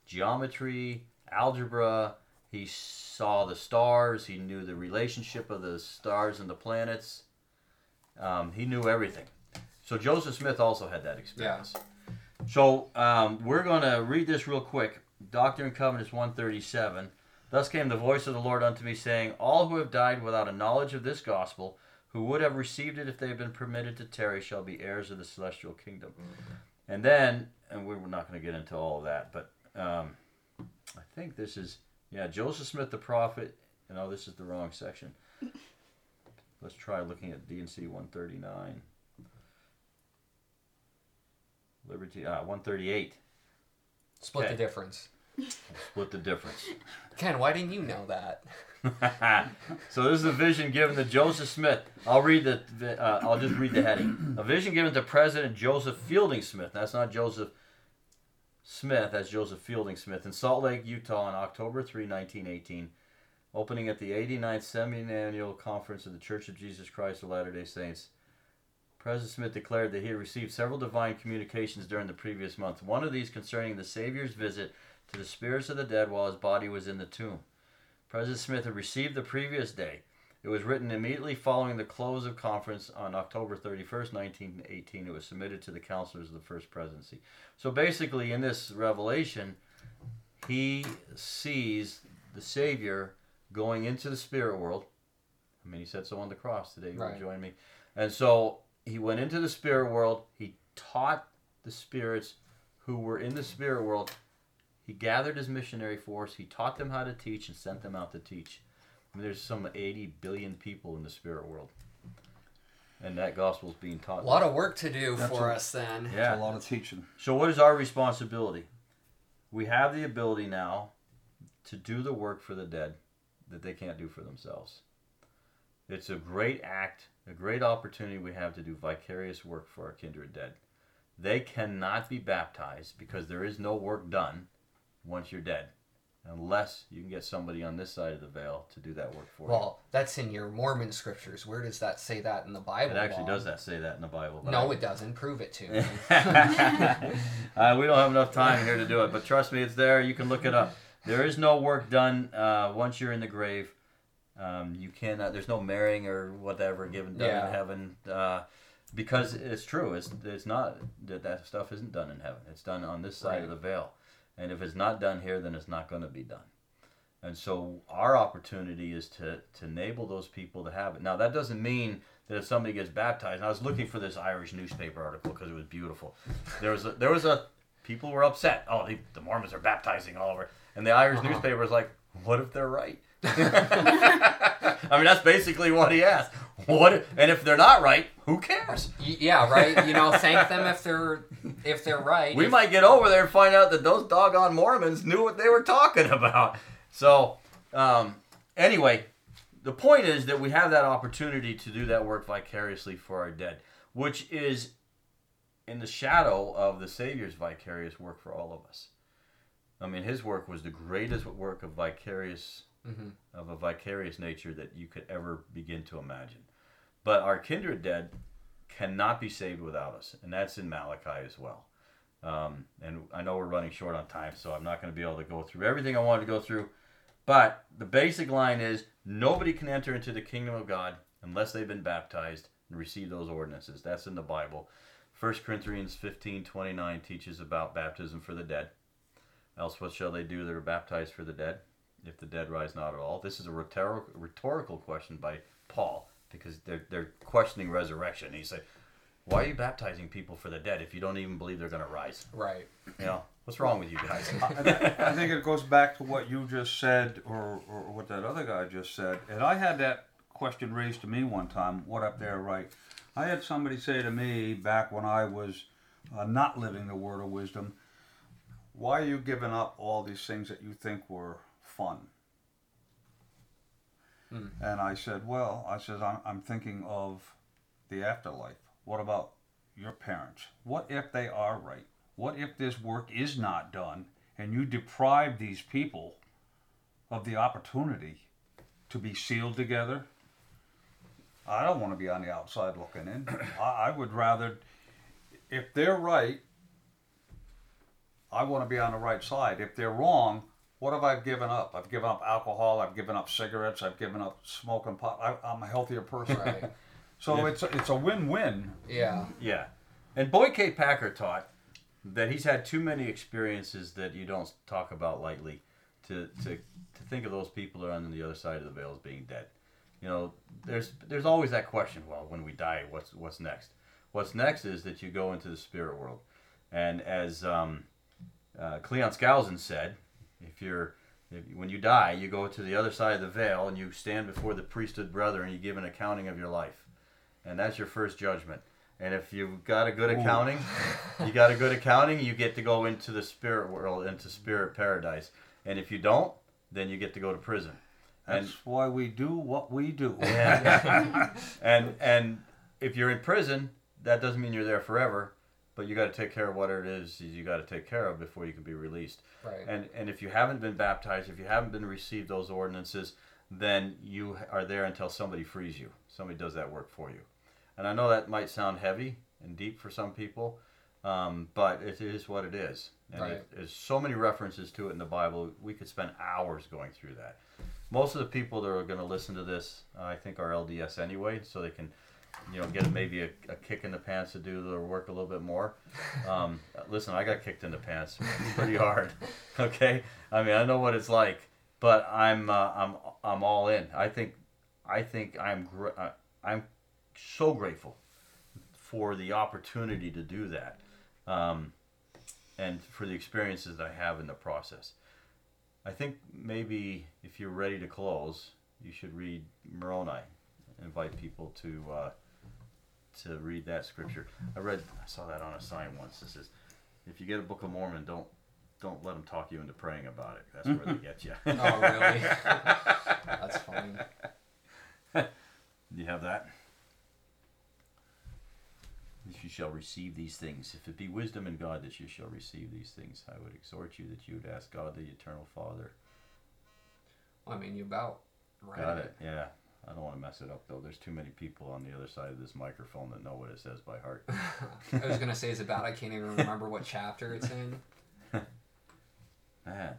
geometry, algebra. He saw the stars. He knew the relationship of the stars and the planets. Um, he knew everything. So Joseph Smith also had that experience. So um, we're going to read this real quick. Doctrine and Covenants 137. Thus came the voice of the Lord unto me, saying, All who have died without a knowledge of this gospel, who would have received it if they had been permitted to tarry, shall be heirs of the celestial kingdom. And then, and we we're not going to get into all of that, but um, I think this is, yeah, Joseph Smith the prophet. No, this is the wrong section. [laughs] Let's try looking at D&C 139. Liberty, ah, 138. Split Okay. the difference. Split the difference. [laughs] Kenn, why didn't you know that? [laughs] so this is a vision given to Joseph Smith. I'll read the. the- Uh, I'll just read the heading. A vision given to President Joseph Fielding Smith. That's not Joseph Smith. as Joseph Fielding Smith in Salt Lake, Utah, on October 3, 1918, opening at the 89th semi-annual conference of the Church of Jesus Christ of Latter-day Saints. President Smith declared that he had received several divine communications during the previous month. One of these concerning the Savior's visit to the spirits of the dead while his body was in the tomb. President Smith had received the previous day. It was written immediately following the close of conference on October 31st, 1918. It was submitted to the counselors of the First Presidency. So basically, in this revelation, he sees the Savior going into the spirit world. I mean, he said so on the cross today. You will Right. join me. And so he went into the spirit world. He taught the spirits who were in the spirit world he gathered his missionary force. He taught them how to teach and sent them out to teach. I mean, there's some 80 billion people in the spirit world, and that gospel is being taught. A lot of work to do That's for a- us then. It's yeah. a lot of teaching. So what is our responsibility? We have the ability now to do the work for the dead that they can't do for themselves. It's a great act, a great opportunity we have to do vicarious work for our kindred dead. They cannot be baptized because there is no work done once you're dead, unless you can get somebody on this side of the veil to do that work for you. Well, that's in your Mormon scriptures. Where does that say that in the Bible? It actually does that say that in the Bible. No, I- it doesn't. Prove it to me. [laughs] uh, we don't have enough time here to do it, but trust me, it's there. You can look it up. There is no work done uh, once you're in the grave. Um, you cannot. There's no marrying or whatever given done Yeah. in heaven uh, because it's true. It's it's not that that stuff isn't done in heaven. It's done on this side of the veil, and if it's not done here, then it's not going to be done. And so our opportunity is to to enable those people to have it. Now that doesn't mean that if somebody gets baptized, and I was looking for this Irish newspaper article because it was beautiful. There was a, there was a people were upset. Oh, the, the Mormons are baptizing all over, and the Irish Uh-huh. newspaper was like, "What if they're right?" [laughs] I mean, that's basically what he asked. [laughs] What? And if they're not right, who cares? Yeah, right. You know, thank them if they're if they're right. We If- might get over there and find out that those doggone Mormons knew what they were talking about. So, um, anyway, the point is that we have that opportunity to do that work vicariously for our dead, which is in the shadow of the Savior's vicarious work for all of us. I mean, his work was the greatest work of vicarious Mhm. of a vicarious nature that you could ever begin to imagine. But our kindred dead cannot be saved without us, and that's in Malachi as well. Um, and I know we're running short on time, so I'm not going to be able to go through everything I wanted to go through. But the basic line is nobody can enter into the kingdom of God unless they've been baptized and received those ordinances. That's in the Bible. 1 Corinthians 15 29 teaches about baptism for the dead. Else, what shall they do that are baptized for the dead? If the dead rise not at all. This is a rhetorical, rhetorical question by Paul because they're, they're questioning resurrection. He said, Why are you baptizing people for the dead if you don't even believe they're going to rise? right. You know, what's wrong with you guys? I, I think it goes back to what you just said, or, or what that other guy just said. And I had that question raised to me one time. What up there, right? I had somebody say to me back when I was uh, not living the word of wisdom, "Why are you giving up all these things that you think were fun?" Mm. And I said, "Well, I said I'm, I'm thinking of the afterlife. What about your parents? What if they are right? What if this work is not done and you deprive these people of the opportunity to be sealed together? I don't want to be on the outside looking in. [clears throat] I, I would rather, if they're right, I want to be on the right side. If they're wrong, what have I given up? I've given up alcohol. I've given up cigarettes. I've given up smoking pot. I, I'm a healthier person. Right. [laughs] So Yeah. it's a, it's a win-win. Yeah. Yeah. And Boyd K. Packer taught that he's had too many experiences that you don't talk about lightly to, to, to think of those people that are on the other side of the veil as being dead. You know, there's there's always that question, well, when we die, what's what's next? What's next is that you go into the spirit world. And as um, uh, Cleon Skousen said, if you're if, when you die, you go to the other side of the veil and you stand before the priesthood brother and you give an accounting of your life. And that's your first judgment. And if you've got a good accounting, [laughs] you got a good accounting, you get to go into the spirit world, into spirit paradise. And if you don't, then you get to go to prison. And That's why we do what we do. yeah. [laughs] [laughs] and and if you're in prison, that doesn't mean you're there forever, but you got to take care of whatever it is you got to take care of before you can be released. Right. And and if you haven't been baptized, if you haven't been received those ordinances, then you are there until somebody frees you. Somebody does that work for you. And I know that might sound heavy and deep for some people, um, but it is what it is. And Right. it, there's so many references to it in the Bible. We could spend hours going through that. Most of the people that are going to listen to this, uh, I think, are LDS anyway, so they can, you know, get maybe a, a kick in the pants to do their work a little bit more. Um, [laughs] listen, I got kicked in the pants pretty hard. [laughs] Okay, I mean, I know what it's like, but I'm uh, I'm I'm all in. I think I think I'm gr- uh, I'm so grateful for the opportunity to do that, um, and for the experiences that I have in the process. I think maybe if you're ready to close, you should read Moroni. Invite people to uh, to read that scripture. I read, I saw that on a sign once. It says, "If you get a Book of Mormon, don't don't let them talk you into praying about it. That's where they [laughs] get you." Oh, really? [laughs] That's funny. [laughs] Do you have that? If you shall receive these things, if it be wisdom in God that you shall receive these things, I would exhort you that you would ask God, the eternal Father. Well, I mean, you about read Got it. Yeah. I don't want to mess it up though. There's too many people on the other side of this microphone that know what it says by heart. [laughs] I was gonna say it's about. I can't even remember what chapter it's in. [laughs] Man,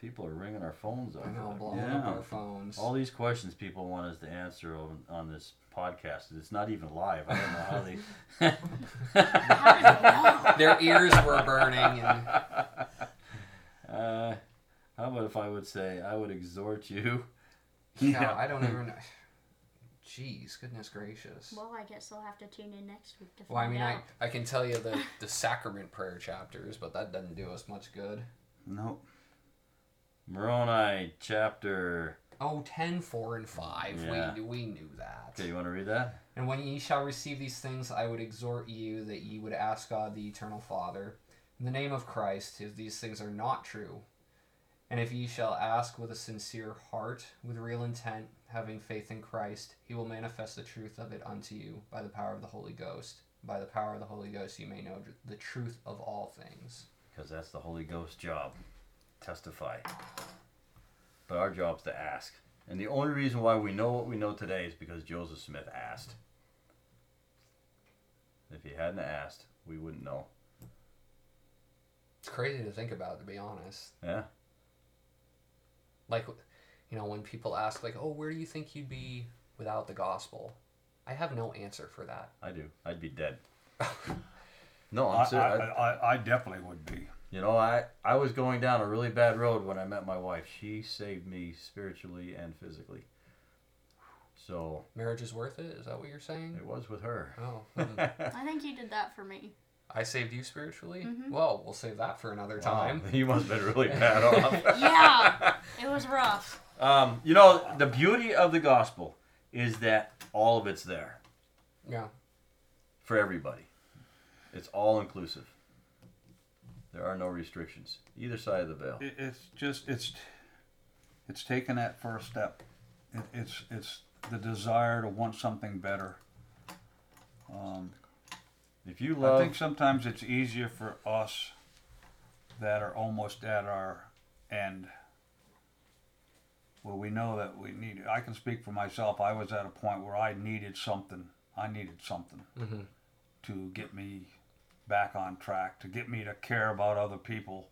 people are ringing our phones up. I know, blowing Yeah. up our phones. All these questions people want us to answer on, on this podcast. It's not even live. I don't know how they. [laughs] Their ears were burning, and Uh, how about if I would say, I would exhort you. yeah, I don't even. Jeez, goodness gracious. Well, I guess I'll have to tune in next week to find Well, I mean, I. I can tell you the, [laughs] the sacrament prayer chapters, but that doesn't do us much good. Nope. Moroni chapter. Oh, 10, 4, and 5. Yeah. We, we knew that. Okay, you want to read that? And when ye shall receive these things, I would exhort you that ye would ask God the eternal Father, in the name of Christ, if these things are not true. And if ye shall ask with a sincere heart, with real intent, having faith in Christ, he will manifest the truth of it unto you by the power of the Holy Ghost. By the power of the Holy Ghost, you may know the truth of all things. Because that's the Holy Ghost's job. Testify. But our job's to ask. And the only reason why we know what we know today is because Joseph Smith asked. If he hadn't asked, we wouldn't know. It's crazy to think about, to be honest. Yeah? like you know when people ask like oh where do you think you'd be without the gospel i have no answer for that I do. I'd be dead. [laughs] no, I, I'm. I, I, I definitely would be. You know, I, I was going down a really bad road when I met my wife. She saved me spiritually and physically. So marriage is worth it is that what you're saying it was with her. oh hmm. [laughs] I think you did that for me. I saved you spiritually Mm-hmm. well we'll save that for another time Wow, [laughs] you must have been really [laughs] bad off. yeah, it was rough. Um, you know, the beauty of the gospel is that all of it's there yeah for everybody. It's all inclusive. There are no restrictions either side of the veil. It's just it's it's taking that first step. It, it's it's the desire to want something better. Um, If you I think sometimes it's easier for us that are almost at our end. Where we know that we need I can speak for myself. I was at a point where I needed something. I needed something Mhm. to get me back on track, to get me to care about other people.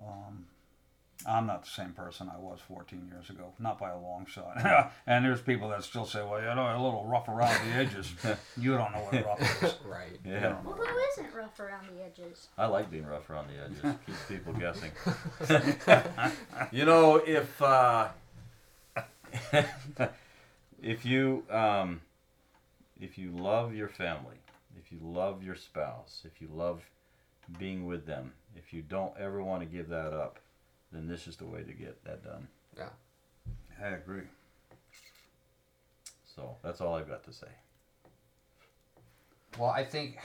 Um, I'm not the same person I was 14 years ago, not by a long shot. [laughs] and there's people that still say, "Well, you know, a little rough around the edges." [laughs] you don't know what rough is. [laughs] Right. Yeah. Well, who isn't rough around the edges? I like being rough around the edges. Keeps people guessing. you know, if uh, if you um, if you love your family, if you love your spouse, if you love being with them, if you don't ever want to give that up, then this is the way to get that done. Yeah. I agree. So that's all I've got to say. Well, I think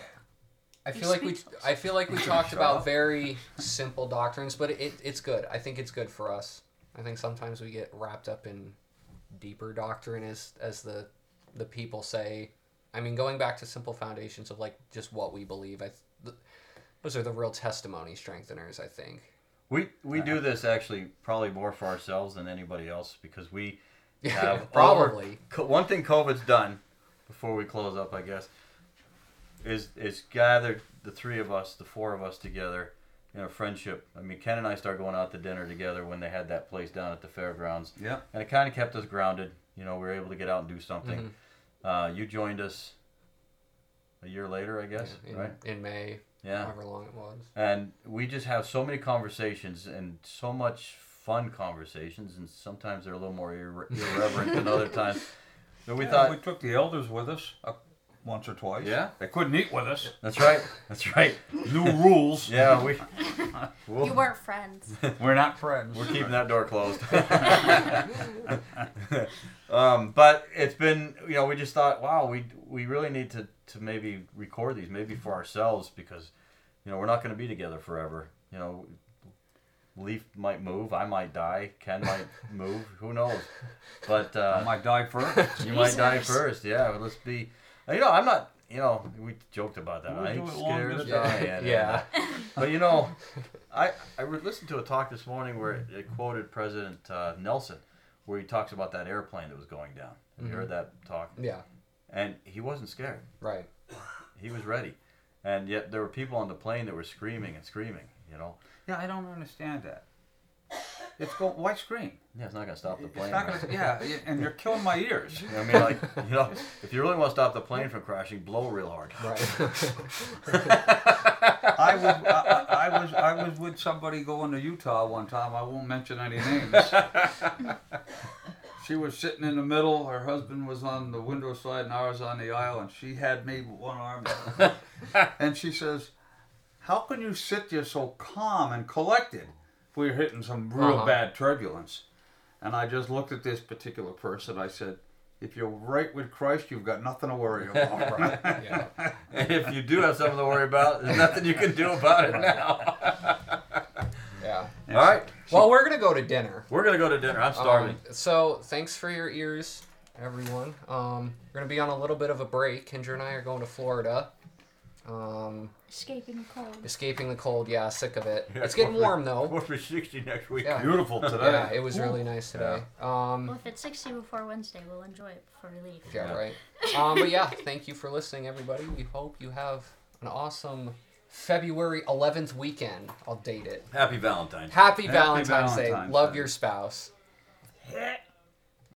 I feel like we. I feel like we [laughs] talked about very simple doctrines, but it, it's good. I think it's good for us. I think sometimes we get wrapped up in deeper doctrine as as the the people say. I mean, going back to simple foundations of like just what we believe. I th- those are the real testimony strengtheners. I think. We we do this actually probably more for ourselves than anybody else because we [laughs] have Probably. co- one thing COVID's done before we close up, I guess, is is gathered the three of us, the four of us together in a friendship. I mean, Kenn and I started going out to dinner together when they had that place down at the fairgrounds, Yeah. and it kind of kept us grounded. You know, we were able to get out and do something. Mhm. Uh, you joined us a year later, I guess, in, right? in May, Yeah. however long it was. and we just have so many conversations and so much fun conversations and sometimes they're a little more irre- [laughs] irreverent than other times but we Yeah, thought we took the elders with us uh, once or twice. Yeah. They couldn't eat with us. that's right that's right New rules. yeah we we'll, [laughs] You weren't friends. We're not friends. we're keeping that door closed [laughs] um, but it's been you know we just thought wow we we really need to to maybe record these maybe for ourselves because you know we're not going to be together forever you know Leif might move. I might die. Kenn might [laughs] move. Who knows? But uh, I might die first. You might die first. Yeah, but let's be. You know, I'm not. You know, we joked about that. We'll I ain't scared distance. dying. Yeah. and, uh, [laughs] but you know, I I listened to a talk this morning where it, quoted President uh, Nelson, where he talks about that airplane that was going down. Have you Mhm. heard that talk? Yeah. And he wasn't scared. Right. He was ready. And yet there were people on the plane that were screaming and screaming. You know, Yeah, I don't understand that. It's go. Why scream? yeah, it's not gonna stop the It's plane. not right? gonna, yeah, and you're killing my ears. You [laughs] know I mean, like, you know, if you really want to stop the plane from crashing, blow real hard. Right. [laughs] I was I, I I was I was with somebody going to Utah one time. I won't mention any names. [laughs] she was sitting in the middle. Her husband was on the window side, and I was on the aisle. And she had me with one arm, [laughs] and she says, "How can you sit there so calm and collected? if We're hitting some real Uh-huh. bad turbulence." And I just looked at this particular person. I said. If you're right with Christ, you've got nothing to worry about. [laughs] yeah. And [laughs] if you do have something to worry about, there's nothing you can do about it now. Yeah. All right. Well, we're gonna go to dinner. We're going to go to dinner. I'm starving. Um, so thanks for your ears, everyone. Um, we're gonna be on a little bit of a break. Kendra and I are going to Florida. Um, Escaping the cold. escaping the cold. Yeah, sick of it. Yeah, it's getting we're- warm though. We're for 60 next week. Yeah. Beautiful today. Yeah, it was really nice today. Well, Um, if it's 60 before Wednesday, we'll enjoy it before we leave. yeah, Yeah. right. Um, but yeah, thank you for listening, everybody. We hope you have an awesome February 11th weekend. I'll date it. Happy Valentine's. Happy, Happy Valentine's, Day. Valentine's Love Day. your spouse. Yeah.